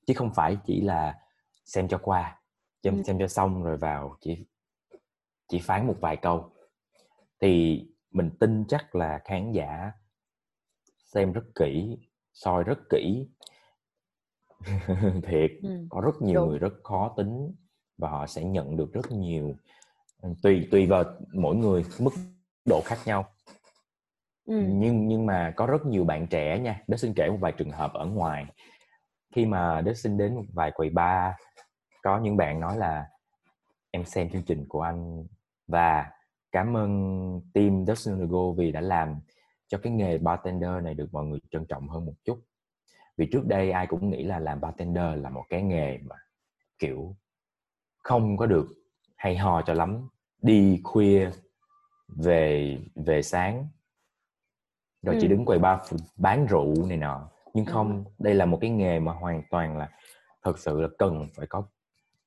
chứ không phải chỉ là xem cho qua xem, ừ. xem cho xong rồi vào chỉ chỉ phán một vài câu thì mình tin chắc là khán giả xem rất kỹ soi rất kỹ (laughs) thiệt ừ. có rất nhiều Đúng. người rất khó tính và họ sẽ nhận được rất nhiều ừ, tùy tùy vào mỗi người mức độ khác nhau ừ. nhưng nhưng mà có rất nhiều bạn trẻ nha đó xin kể một vài trường hợp ở ngoài khi mà đó xin đến một vài quầy bar có những bạn nói là em xem chương trình của anh và cảm ơn team Dustin Logo vì đã làm cho cái nghề bartender này được mọi người trân trọng hơn một chút. Vì trước đây ai cũng nghĩ là làm bartender là một cái nghề mà kiểu không có được hay ho cho lắm. Đi khuya về về sáng. Rồi ừ. chỉ đứng quầy bar bán rượu này nọ. Nhưng không đây là một cái nghề mà hoàn toàn là thật sự là cần phải có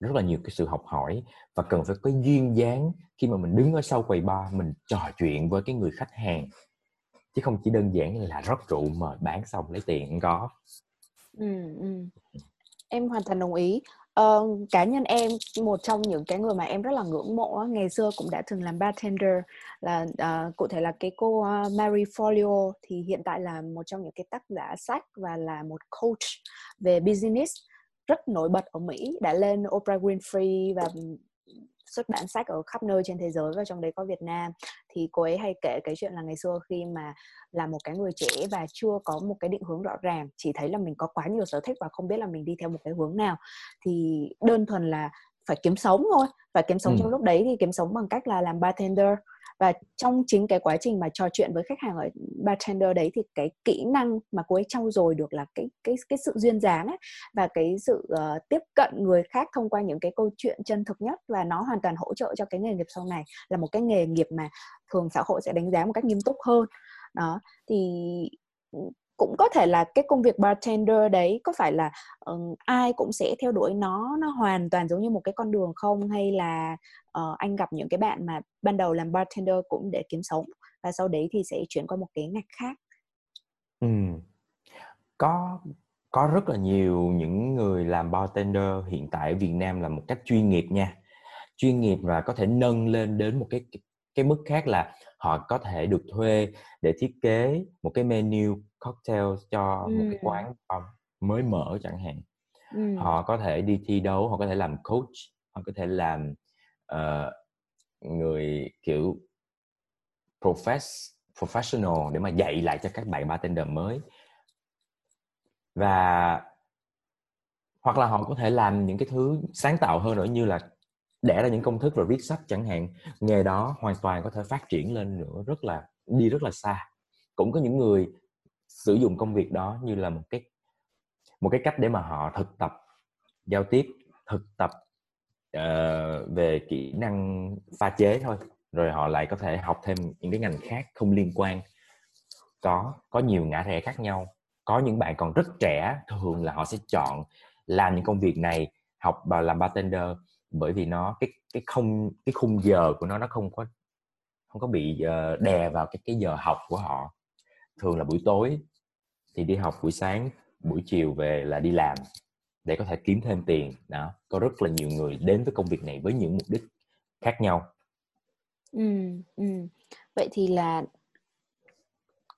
rất là nhiều cái sự học hỏi và cần phải có duyên dáng khi mà mình đứng ở sau quầy bar mình trò chuyện với cái người khách hàng chứ không chỉ đơn giản là rót rượu mà bán xong lấy tiền không có ừ, ừ. em hoàn toàn đồng ý ờ, cá nhân em một trong những cái người mà em rất là ngưỡng mộ ngày xưa cũng đã từng làm bartender là uh, cụ thể là cái cô uh, Mary Folio thì hiện tại là một trong những cái tác giả sách và là một coach về business rất nổi bật ở Mỹ đã lên Oprah Winfrey và xuất bản sách ở khắp nơi trên thế giới và trong đấy có Việt Nam. Thì cô ấy hay kể cái chuyện là ngày xưa khi mà là một cái người trẻ và chưa có một cái định hướng rõ ràng chỉ thấy là mình có quá nhiều sở thích và không biết là mình đi theo một cái hướng nào. Thì đơn thuần là phải kiếm sống thôi. Và kiếm sống ừ. trong lúc đấy thì kiếm sống bằng cách là làm bartender và trong chính cái quá trình mà trò chuyện với khách hàng ở bartender đấy thì cái kỹ năng mà cô ấy trau dồi được là cái cái cái sự duyên dáng ấy và cái sự uh, tiếp cận người khác thông qua những cái câu chuyện chân thực nhất và nó hoàn toàn hỗ trợ cho cái nghề nghiệp sau này là một cái nghề nghiệp mà thường xã hội sẽ đánh giá một cách nghiêm túc hơn. Đó thì ừ, cũng có thể là cái công việc bartender đấy có phải là um, ai cũng sẽ theo đuổi nó nó hoàn toàn giống như một cái con đường không? Hay là uh, anh gặp những cái bạn mà ban đầu làm bartender cũng để kiếm sống và sau đấy thì sẽ chuyển qua một cái ngạch khác ừ. có có rất là nhiều những người làm bartender hiện tại ở Việt Nam là một cách chuyên nghiệp nha chuyên nghiệp và có thể nâng lên đến một cái cái mức khác là họ có thể được thuê để thiết kế một cái menu cocktail cho ừ. một cái quán mới mở chẳng hạn ừ. họ có thể đi thi đấu họ có thể làm coach họ có thể làm uh, người kiểu profess professional để mà dạy lại cho các bạn bartender mới. Và hoặc là họ có thể làm những cái thứ sáng tạo hơn nữa như là đẻ ra những công thức rồi viết sách chẳng hạn. Nghề đó hoàn toàn có thể phát triển lên nữa rất là đi rất là xa. Cũng có những người sử dụng công việc đó như là một cái một cái cách để mà họ thực tập giao tiếp thực tập uh, về kỹ năng pha chế thôi rồi họ lại có thể học thêm những cái ngành khác không liên quan. Có có nhiều ngã rẽ khác nhau. Có những bạn còn rất trẻ thường là họ sẽ chọn làm những công việc này học và làm bartender bởi vì nó cái cái không cái khung giờ của nó nó không có không có bị uh, đè vào cái cái giờ học của họ. Thường là buổi tối thì đi học buổi sáng buổi chiều về là đi làm để có thể kiếm thêm tiền đó có rất là nhiều người đến với công việc này với những mục đích khác nhau ừ, ừ. vậy thì là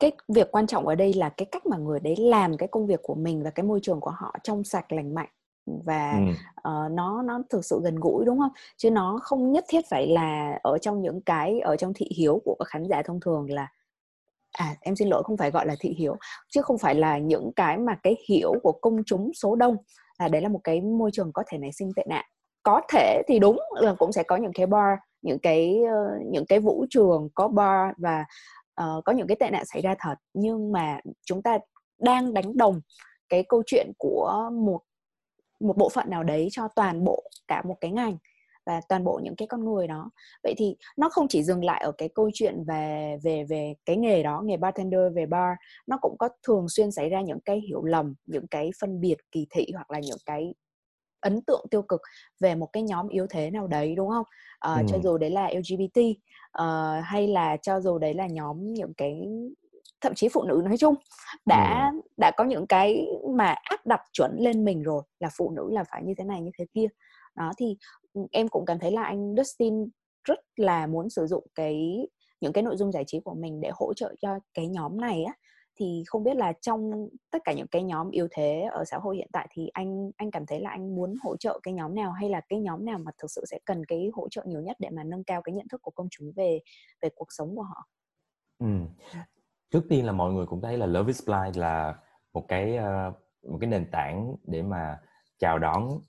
cái việc quan trọng ở đây là cái cách mà người đấy làm cái công việc của mình và cái môi trường của họ trong sạch lành mạnh và ừ. uh, nó nó thực sự gần gũi đúng không chứ nó không nhất thiết phải là ở trong những cái ở trong thị hiếu của khán giả thông thường là à em xin lỗi không phải gọi là thị hiếu chứ không phải là những cái mà cái hiểu của công chúng số đông là đấy là một cái môi trường có thể nảy sinh tệ nạn. Có thể thì đúng là cũng sẽ có những cái bar những cái ờ, những cái vũ trường có bar và uh, có những cái tệ nạn xảy ra thật. Nhưng mà chúng ta đang đánh đồng cái câu chuyện của một một bộ phận nào đấy cho toàn bộ cả một cái ngành và toàn bộ những cái con người đó vậy thì nó không chỉ dừng lại ở cái câu chuyện về về về cái nghề đó nghề bartender về bar nó cũng có thường xuyên xảy ra những cái hiểu lầm những cái phân biệt kỳ thị hoặc là những cái ấn tượng tiêu cực về một cái nhóm yếu thế nào đấy đúng không uh, ừ. cho dù đấy là lgbt uh, hay là cho dù đấy là nhóm những cái thậm chí phụ nữ nói chung đã ừ. đã có những cái mà áp đặt chuẩn lên mình rồi là phụ nữ là phải như thế này như thế kia đó thì em cũng cảm thấy là anh Dustin rất là muốn sử dụng cái, những cái nội dung giải trí của mình để hỗ trợ cho cái nhóm này á thì không biết là trong tất cả những cái nhóm yếu thế ở xã hội hiện tại thì anh anh cảm thấy là anh muốn hỗ trợ cái nhóm nào hay là cái nhóm nào mà thực sự sẽ cần cái hỗ trợ nhiều nhất để mà nâng cao cái nhận thức của công chúng về về cuộc sống của họ. Ừ trước tiên là mọi người cũng thấy là Love is Blind là một cái ờ, một cái nền tảng để mà chào đón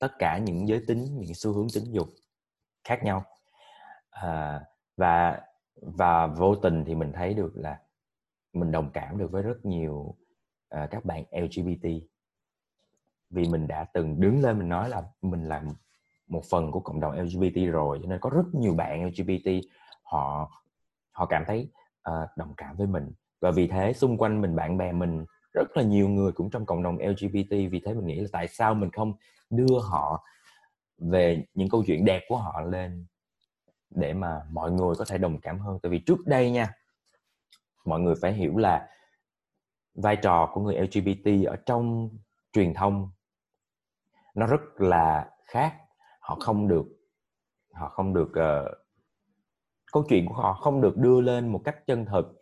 tất cả những giới tính những xu hướng tính dục khác nhau. À, và và vô tình thì mình thấy được là mình đồng cảm được với rất nhiều uh, các bạn LGBT vì mình đã từng đứng lên mình nói là mình là một phần của cộng đồng LGBT rồi cho nên có rất nhiều bạn LGBT họ họ cảm thấy uh, đồng cảm với mình. Và vì thế xung quanh mình bạn bè mình rất là nhiều người cũng trong cộng đồng LGBT vì thế mình nghĩ là tại sao mình không đưa họ về những câu chuyện đẹp của họ lên để mà mọi người có thể đồng cảm hơn? Tại vì trước đây nha mọi người phải hiểu là vai trò của người LGBT ở trong truyền thông nó rất là khác. Họ không được họ không được ờ, uh, câu chuyện của họ không được đưa lên một cách chân thực.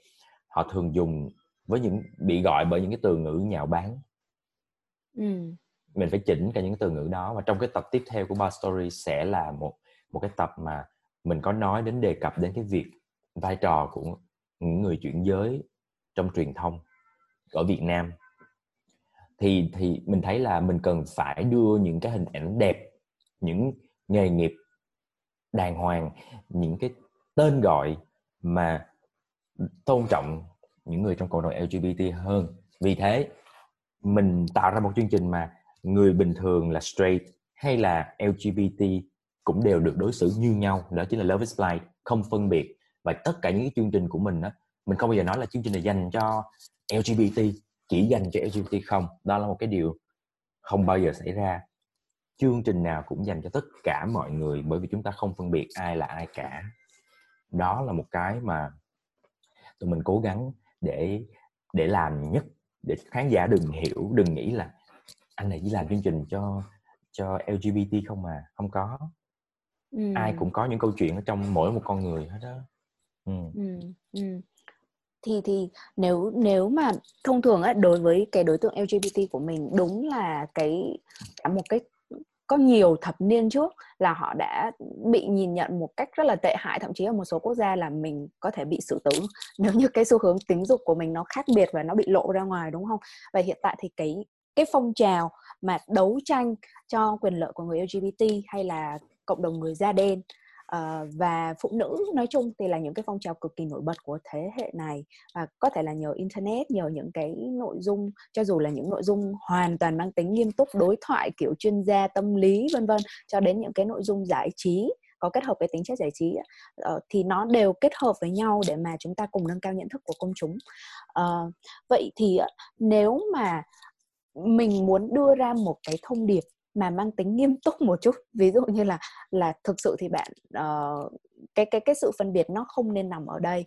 Họ thường dùng với những bị gọi bởi những cái từ ngữ nhạo báng ừ. mình phải chỉnh cả những từ ngữ đó và trong cái tập tiếp theo của Bar Story sẽ là một một cái tập mà mình có nói đến đề cập đến cái việc vai trò của những người chuyển giới trong truyền thông ở Việt Nam thì thì mình thấy là mình cần phải đưa những cái hình ảnh đẹp những nghề nghiệp đàng hoàng những cái tên gọi mà tôn trọng những người trong cộng đồng LGBT hơn. Vì thế, mình tạo ra một chương trình mà người bình thường là straight hay là LGBT cũng đều được đối xử như nhau, đó chính là Love is Blind, không phân biệt. Và tất cả những cái chương trình của mình đó mình không bao giờ nói là chương trình này dành cho LGBT chỉ dành cho LGBT không. Đó là một cái điều không bao giờ xảy ra. Chương trình nào cũng dành cho tất cả mọi người, bởi vì chúng ta không phân biệt ai là ai cả. Đó là một cái mà tụi mình cố gắng để để làm nhất để khán giả đừng hiểu đừng nghĩ là anh này chỉ làm chương trình cho cho LGBT không mà không có ừ. ai cũng có những câu chuyện ở trong mỗi một con người hết đó ừ. Ừ. Ừ. thì thì nếu nếu mà thông thường á đối với cái đối tượng LGBT của mình đúng là cái cả một cái có nhiều thập niên trước là họ đã bị nhìn nhận một cách rất là tệ hại, thậm chí ở một số quốc gia là mình có thể bị xử tử (laughs) nếu như cái xu hướng tính dục của mình nó khác biệt và nó bị lộ ra ngoài, đúng không? Và hiện tại thì cái cái phong trào mà đấu tranh cho quyền lợi của người LGBT hay là cộng đồng người da đen uh, và phụ nữ nói chung thì là những cái phong trào cực kỳ nổi bật của thế hệ này. Và có thể là nhờ internet nhờ những cái nội dung cho dù là những nội dung hoàn toàn mang tính nghiêm túc đối thoại kiểu chuyên gia tâm lý vân vân cho đến những cái nội dung giải trí có kết hợp với tính chất giải trí ờ, thì nó đều kết hợp với nhau để mà chúng ta cùng nâng cao nhận thức của công chúng. Ờ, vậy thì nếu mà mình muốn đưa ra một cái thông điệp mà mang tính nghiêm túc một chút. Ví dụ như là là thực sự thì bạn uh, cái cái cái sự phân biệt nó không nên nằm ở đây.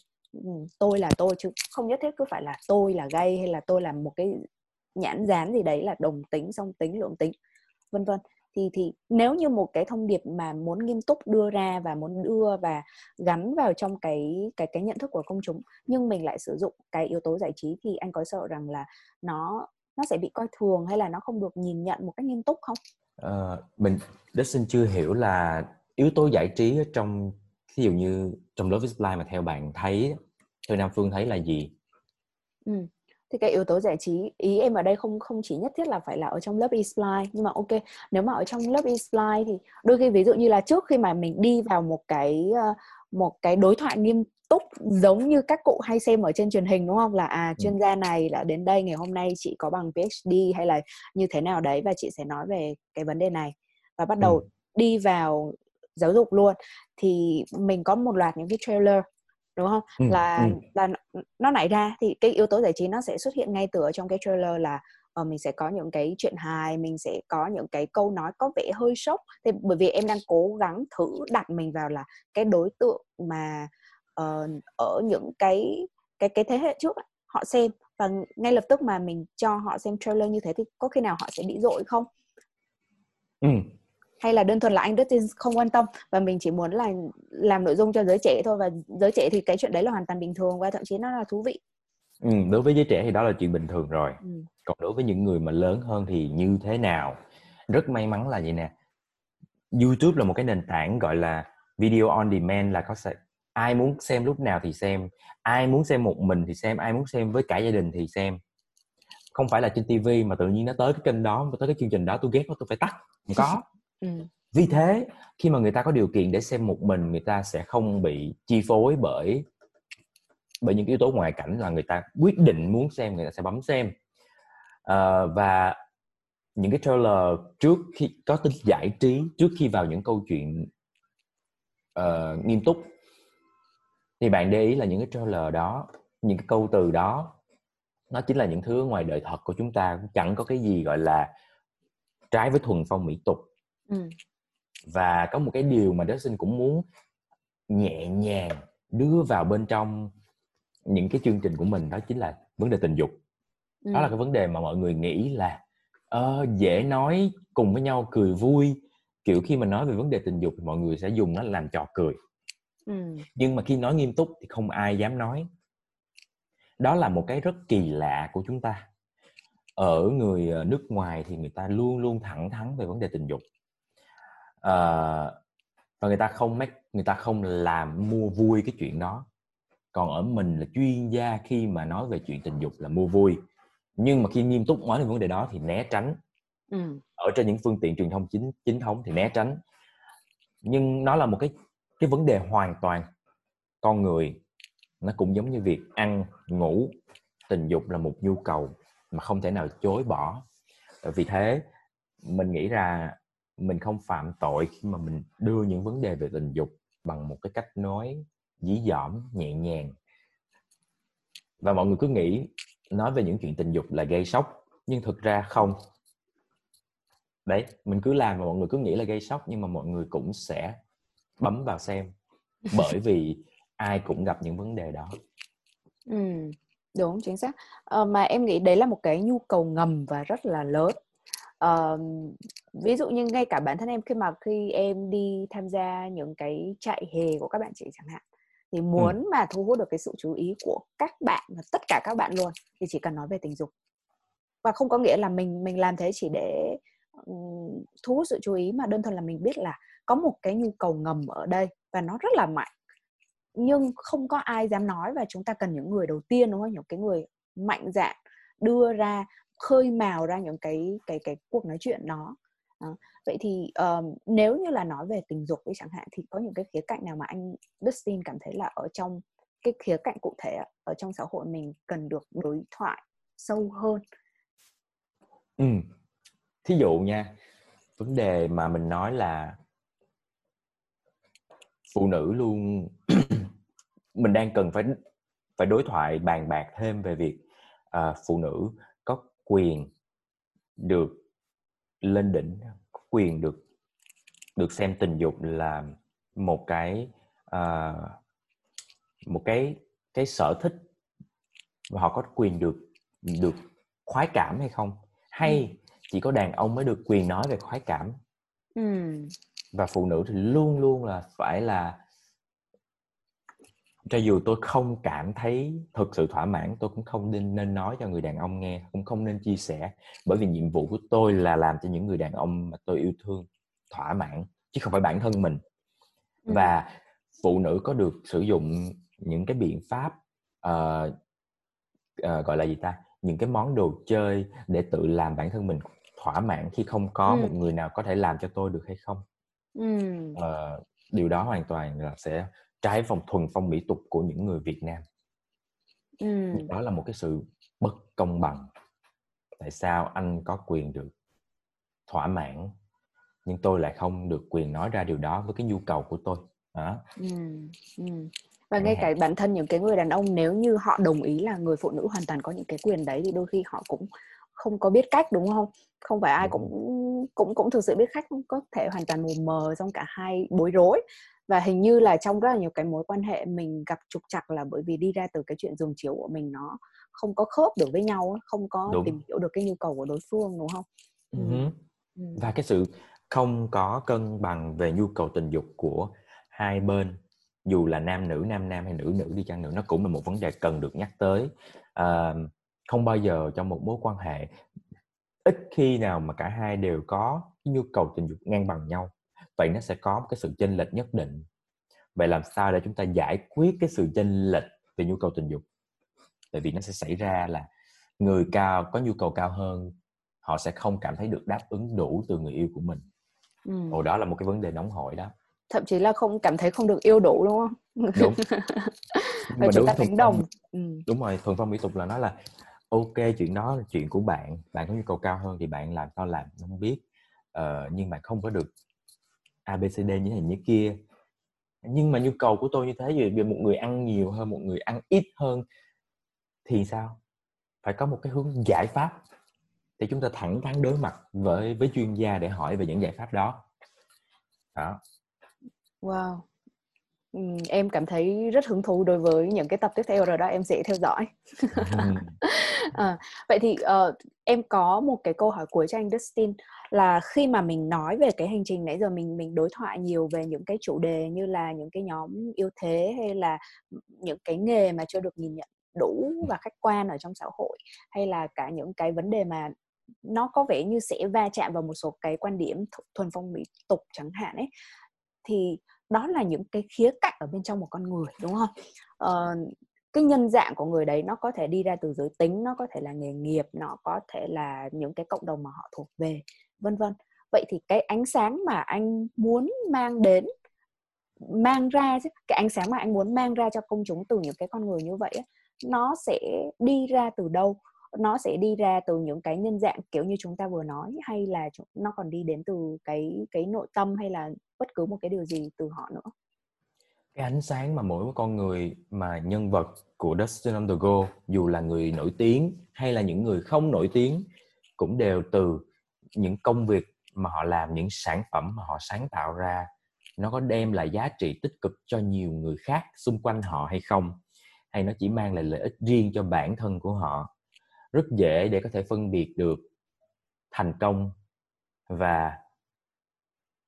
Tôi là tôi chứ không nhất thiết cứ phải là tôi là gay hay là tôi là một cái nhãn dán gì đấy là đồng tính song tính lượng tính vân vân. Thì thì nếu như một cái thông điệp mà muốn nghiêm túc đưa ra và muốn đưa và gắn vào trong cái cái cái nhận thức của công chúng nhưng mình lại sử dụng cái yếu tố giải trí thì anh có sợ rằng là nó nó sẽ bị coi thường hay là nó không được nhìn nhận một cách nghiêm túc không? Uh, mình Dustin chưa hiểu là yếu tố giải trí trong ví dụ như trong Love is Blind mà theo bạn thấy theo Nam Phương thấy là gì? Ừ. Thì cái yếu tố giải trí ý em ở đây không không chỉ nhất thiết là phải là ở trong Love is Blind nhưng mà ok nếu mà ở trong Love is Blind thì đôi khi ví dụ như là trước khi mà mình đi vào một cái ờ, một cái đối thoại nghiêm túc giống như các cụ hay xem ở trên truyền hình đúng không? Là à chuyên gia này là đến đây ngày hôm nay chị có bằng PhD hay là như thế nào đấy và chị sẽ nói về cái vấn đề này. Và bắt đầu ừ. đi vào giáo dục luôn. Thì mình có một loạt những cái trailer đúng không? Ừ, là ừ. là nó nảy ra thì cái yếu tố giải trí nó sẽ xuất hiện ngay từ ở trong cái trailer là uh, mình sẽ có những cái chuyện hài mình sẽ có những cái câu nói có vẻ hơi sốc thì bởi vì em đang cố gắng thử đặt mình vào là cái đối tượng mà uh, ở những cái cái cái thế hệ trước họ xem và ngay lập tức mà mình cho họ xem trailer như thế thì có khi nào họ sẽ bị dội không? Ừ. Hay là đơn thuần là anh Dustin không quan tâm và mình chỉ muốn là làm nội dung cho giới trẻ thôi và giới trẻ thì cái chuyện đấy là hoàn toàn bình thường và thậm chí nó là thú vị. Ừ, đối với giới trẻ thì đó là chuyện bình thường rồi. Ừ. Còn đối với những người mà lớn hơn thì như thế nào? Rất may mắn là vậy nè. YouTube là một cái nền tảng gọi là video on demand là có ai muốn xem lúc nào thì xem ai muốn xem một mình thì xem ai muốn xem với cả gia đình thì xem không phải là trên tivi mà tự nhiên nó tới cái kênh đó tới cái chương trình đó tôi ghét nó tôi phải tắt không có (laughs) ừ. vì thế khi mà người ta có điều kiện để xem một mình người ta sẽ không bị chi phối bởi bởi những yếu tố ngoại cảnh là người ta quyết định muốn xem người ta sẽ bấm xem. Uh, và những cái trailer trước khi có tính giải trí trước khi vào những câu chuyện uh, nghiêm túc. Thì bạn để ý là những cái trailer đó những cái câu từ đó nó chính là những thứ ngoài đời thật của chúng ta chẳng có cái gì gọi là trái với thuần phong mỹ tục. Ừ. và có một cái điều mà Dustin cũng muốn nhẹ nhàng đưa vào bên trong những cái chương trình của mình đó chính là vấn đề tình dục. Ừ. đó là cái vấn đề mà mọi người nghĩ là uh, dễ nói cùng với nhau cười vui. Kiểu khi mà nói về vấn đề tình dục thì mọi người sẽ dùng nó làm trò cười. Ừ. nhưng mà khi nói nghiêm túc thì không ai dám nói. Đó là một cái rất kỳ lạ của chúng ta. Ở người ờ, nước ngoài thì người ta luôn luôn thẳng thắn về vấn đề tình dục. À, và người ta không make người ta không làm mua vui cái chuyện đó còn ở mình là chuyên gia khi mà nói về chuyện tình dục là mua vui. Nhưng mà khi nghiêm túc nói về vấn đề đó thì né tránh. Ừ. ở trên những phương tiện truyền thông chính chính thống thì né tránh. Nhưng nó là một cái cái vấn đề hoàn toàn. Con người nó cũng giống như việc ăn ngủ. Tình dục là một nhu cầu mà không thể nào chối bỏ. Vì thế mình nghĩ ra mình không phạm tội khi mà mình đưa những vấn đề về tình dục bằng một cái cách nói dí dỏm nhẹ nhàng. Và mọi người cứ nghĩ nói về những chuyện tình dục là gây sốc nhưng thực ra không. Đấy mình cứ làm mà mọi người cứ nghĩ là gây sốc nhưng mà mọi người cũng sẽ bấm vào xem (laughs) bởi vì ai cũng gặp những vấn đề đó. Ừ, đúng chính xác. À, mà em nghĩ đấy là một cái nhu cầu ngầm và rất là lớn. À, ví dụ như ngay cả bản thân em khi mà khi em đi tham gia những cái chạy hè của các bạn chị chẳng hạn thì muốn ừ. mà thu hút được cái sự chú ý của các bạn và tất cả các bạn luôn thì chỉ cần nói về tình dục. Và không có nghĩa là mình mình làm thế chỉ để um, thu hút sự chú ý mà đơn thuần là mình biết là có một cái nhu cầu ngầm ở đây và nó rất là mạnh. Nhưng không có ai dám nói và chúng ta cần những người đầu tiên đúng không? Những cái người mạnh dạn đưa ra khơi mào ra những cái cái cái cuộc nói chuyện đó Ờ, vậy thì um, nếu như là nói về tình dục đi chẳng hạn thì có những cái khía cạnh nào mà anh Dustin cảm thấy là ở trong cái khía cạnh cụ thể ở trong xã hội mình cần được đối thoại sâu hơn ừ. thí dụ nha vấn đề mà mình nói là phụ nữ luôn (clears throat) mình đang cần phải phải đối thoại bàn bạc thêm về việc uh, phụ nữ có quyền được lên đỉnh quyền được được xem tình dục là một cái uh, một cái cái sở thích và họ có quyền được được khoái cảm hay không hay ừ. chỉ có đàn ông mới được quyền nói về khoái cảm ừ. và phụ nữ thì luôn luôn là phải là cho dù tôi không cảm thấy thực sự thỏa mãn tôi cũng không nên nên nói cho người đàn ông nghe cũng không nên chia sẻ bởi vì nhiệm vụ của tôi là làm cho những người đàn ông mà tôi yêu thương thỏa mãn chứ không phải bản thân mình ừ. và phụ nữ có được sử dụng những cái biện pháp uh, uh, gọi là gì ta những cái món đồ chơi để tự làm bản thân mình thỏa mãn khi không có ừ. một người nào có thể làm cho tôi được hay không ừ. uh, điều đó hoàn toàn là sẽ trái phong thuần phong mỹ tục của những người Việt Nam ừ. đó là một cái sự bất công bằng tại sao anh có quyền được thỏa mãn nhưng tôi lại không được quyền nói ra điều đó với cái nhu cầu của tôi đó. Ừ. Ừ. và ngay cả bản thân những cái người đàn ông nếu như họ đồng ý là người phụ nữ hoàn toàn có những cái quyền đấy thì đôi khi họ cũng không có biết cách đúng không không phải ai cũng cũng cũng thực sự biết cách có thể hoàn toàn mù mờ trong cả hai bối rối và hình như là trong rất là nhiều cái mối quan hệ mình gặp trục trặc là bởi vì đi ra từ cái chuyện giường chiếu của mình nó không có khớp được với nhau không có đúng. tìm hiểu được cái nhu cầu của đối phương đúng không ừ. Ừ. và cái sự không có cân bằng về nhu cầu tình dục của hai bên dù là nam nữ nam nam hay nữ nữ đi chăng nữa nó cũng là một vấn đề cần được nhắc tới à, không bao giờ trong một mối quan hệ ít khi nào mà cả hai đều có nhu cầu tình dục ngang bằng nhau vậy nó sẽ có một cái sự chênh lệch nhất định. Vậy làm sao để chúng ta giải quyết cái sự chênh lệch về nhu cầu tình dục? Tại vì nó sẽ xảy ra là người cao có nhu cầu cao hơn họ sẽ không cảm thấy được đáp ứng đủ từ người yêu của mình. Ừ. Ồ, đó là một cái vấn đề nóng hổi đó. Thậm chí là không cảm thấy không được yêu đủ đúng không? Đúng. (laughs) Mà chúng ta đánh đồng. ừ. đúng rồi thuần phong mỹ tục là nói là ok chuyện đó là chuyện của bạn bạn có nhu cầu cao hơn thì bạn làm sao làm không biết. Ờ, nhưng bạn không có được abcd như thế này như kia. Nhưng mà nhu cầu của tôi như thế vì một người ăn nhiều hơn một người ăn ít hơn thì sao? Phải có một cái hướng giải pháp thì chúng ta thẳng thắn đối mặt với với chuyên gia để hỏi về những giải pháp đó. Đó. Wow. Ừ, em cảm thấy rất hứng thú đối với những cái tập tiếp theo rồi đó em sẽ theo dõi (laughs) à, vậy thì uh, em có một cái câu hỏi cuối cho anh Dustin là khi mà mình nói về cái hành trình nãy giờ mình mình đối thoại nhiều về những cái chủ đề như là những cái nhóm yếu thế hay là những cái nghề mà chưa được nhìn nhận đủ và khách quan ở trong xã hội hay là cả những cái vấn đề mà nó có vẻ như sẽ va chạm vào một số cái quan điểm thuần phong mỹ tục chẳng hạn ấy thì đó là những cái khía cạnh ở bên trong một con người đúng không? Uh, cái nhân dạng của người đấy nó có thể đi ra từ giới tính, nó có thể là nghề nghiệp, nó có thể là những cái cộng đồng mà họ thuộc về, vân vân. Vậy thì cái ánh sáng mà anh muốn mang đến, mang ra cái ánh sáng mà anh muốn mang ra cho công chúng từ những cái con người như vậy nó sẽ đi ra từ đâu? Nó sẽ đi ra từ những cái nhân dạng kiểu như chúng ta vừa nói, hay là nó còn đi đến từ cái cái nội tâm, hay là bất cứ một cái điều gì từ họ nữa? Cái ánh sáng mà mỗi con người mà nhân vật của Dustin on the Go dù là người nổi tiếng hay là những người không nổi tiếng, cũng đều từ những công việc mà họ làm, những sản phẩm mà họ sáng tạo ra, nó có đem lại giá trị tích cực cho nhiều người khác xung quanh họ hay không? Hay nó chỉ mang lại lợi ích riêng cho bản thân của họ? Rất dễ để có thể phân biệt được thành công và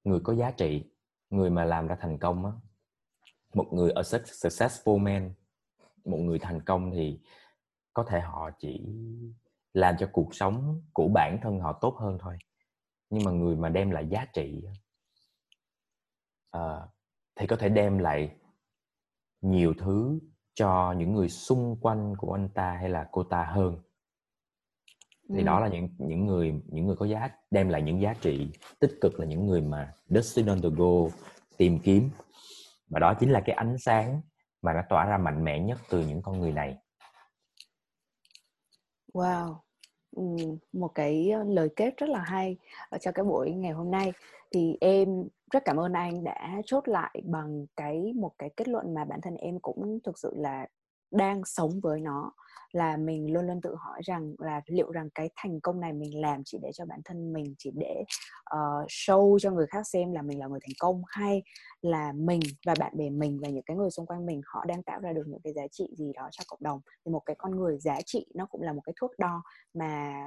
người có giá trị, người mà làm ra thành công á một người a successful man một người thành công thì có thể họ chỉ làm cho cuộc sống của bản thân họ tốt hơn thôi. Nhưng mà người mà đem lại giá trị uh, thì có thể đem lại nhiều thứ cho những người xung quanh của anh ta hay là cô ta hơn. Thì ừ. đó là những những người những người có giá đem lại những giá trị tích cực là những người mà Dustin on the go tìm kiếm và đó chính là cái ánh sáng mà nó tỏa ra mạnh mẽ nhất từ những con người này. Wow. Ừ, một cái ờ, lời kết rất là hay ờ, cho cái buổi ngày hôm nay. Thì em rất cảm ơn anh đã chốt lại bằng cái một cái kết luận mà bản thân em cũng thực sự là đang sống với nó là mình luôn luôn tự hỏi rằng là liệu rằng cái thành công này mình làm chỉ để cho bản thân mình chỉ để uh, show cho người khác xem là mình là người thành công hay là mình và bạn bè mình và những cái người xung quanh mình họ đang tạo ra được những cái giá trị gì đó cho cộng đồng. Thì một cái con người giá trị nó cũng là một cái thước đo mà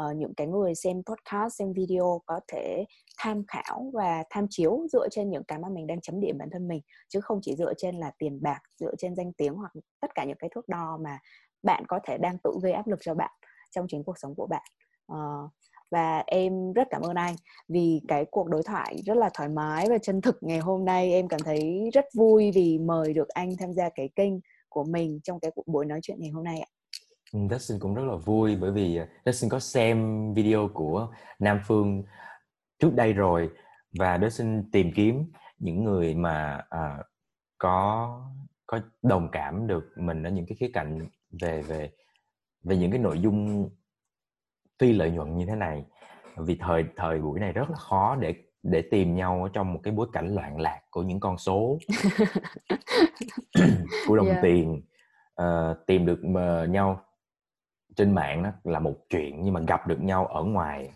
uh, những cái người xem podcast xem video có thể tham khảo và tham chiếu dựa trên những cái mà mình đang chấm điểm bản thân mình chứ không chỉ dựa trên là tiền bạc dựa trên danh tiếng hoặc tất cả những cái thước đo mà bạn có thể đang tự gây áp lực cho bạn trong chính cuộc sống của bạn. Uh, và em rất cảm ơn anh vì cái cuộc đối thoại rất là thoải mái và chân thực ngày hôm nay. Em cảm thấy rất vui vì mời được anh tham gia cái kênh của mình trong cái cuộc buổi nói chuyện ngày hôm nay ạ. Ừ, Dustin cũng rất là vui bởi vì ờ, Dustin có xem video của Nam Phương trước đây rồi và Dustin tìm kiếm những người mà uh, có có đồng cảm được mình ở những cái khía cạnh về về về những cái nội dung phi lợi nhuận như thế này. Vì thời thời buổi này rất là khó để để tìm nhau ở trong một cái bối cảnh loạn lạc của những con số (laughs) của đồng yeah. tiền. Uh, tìm được uh, nhau trên mạng đó là một chuyện nhưng mà gặp được nhau ở ngoài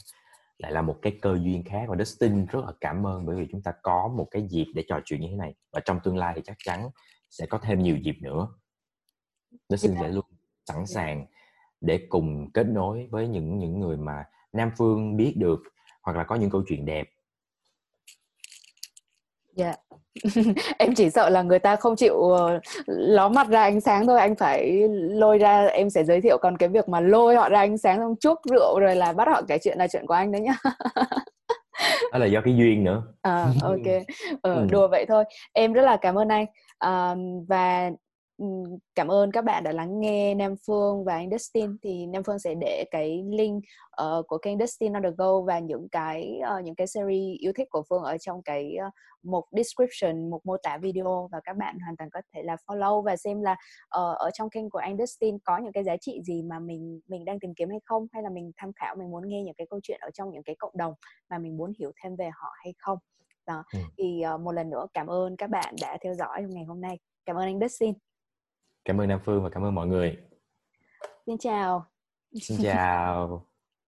lại là một cái cơ duyên khác. Và Dustin rất là cảm ơn bởi vì chúng ta có một cái dịp để trò chuyện như thế này. Và trong tương lai thì chắc chắn sẽ có thêm nhiều dịp nữa Dustin yeah. sẽ luôn sẵn sàng để cùng kết nối với những những người mà Nam Phương biết được hoặc là có những câu chuyện đẹp. Dạ. Yeah. (laughs) em chỉ sợ là người ta không chịu uh, ló mặt ra ánh sáng thôi anh phải lôi ra em sẽ giới thiệu còn cái việc mà lôi họ ra ánh sáng xong chuốc rượu rồi là bắt họ kể chuyện là chuyện của anh đấy nhá đó là do cái duyên nữa à, ok (laughs) ờ, ừ. đùa vậy thôi em rất là cảm ơn anh à, và cảm ơn các bạn đã lắng nghe Nam Phương và anh Dustin. Thì Nam Phương sẽ để cái link uh, của kênh Dustin on the go và những cái uh, những cái series yêu thích của Phương ở trong cái uh, mục description mục mô tả video và các bạn hoàn toàn có thể là follow và xem là uh, ở trong kênh của anh Dustin có những cái giá trị gì mà mình mình đang tìm kiếm hay không hay là mình tham khảo mình muốn nghe những cái câu chuyện ở trong những cái cộng đồng mà mình muốn hiểu thêm về họ hay không. Đó ừ. thì uh, một lần nữa cảm ơn các bạn đã theo dõi trong ngày hôm nay. Cảm ơn anh Dustin cảm ơn Nam Phương và cảm ơn mọi người. Xin chào. Xin chào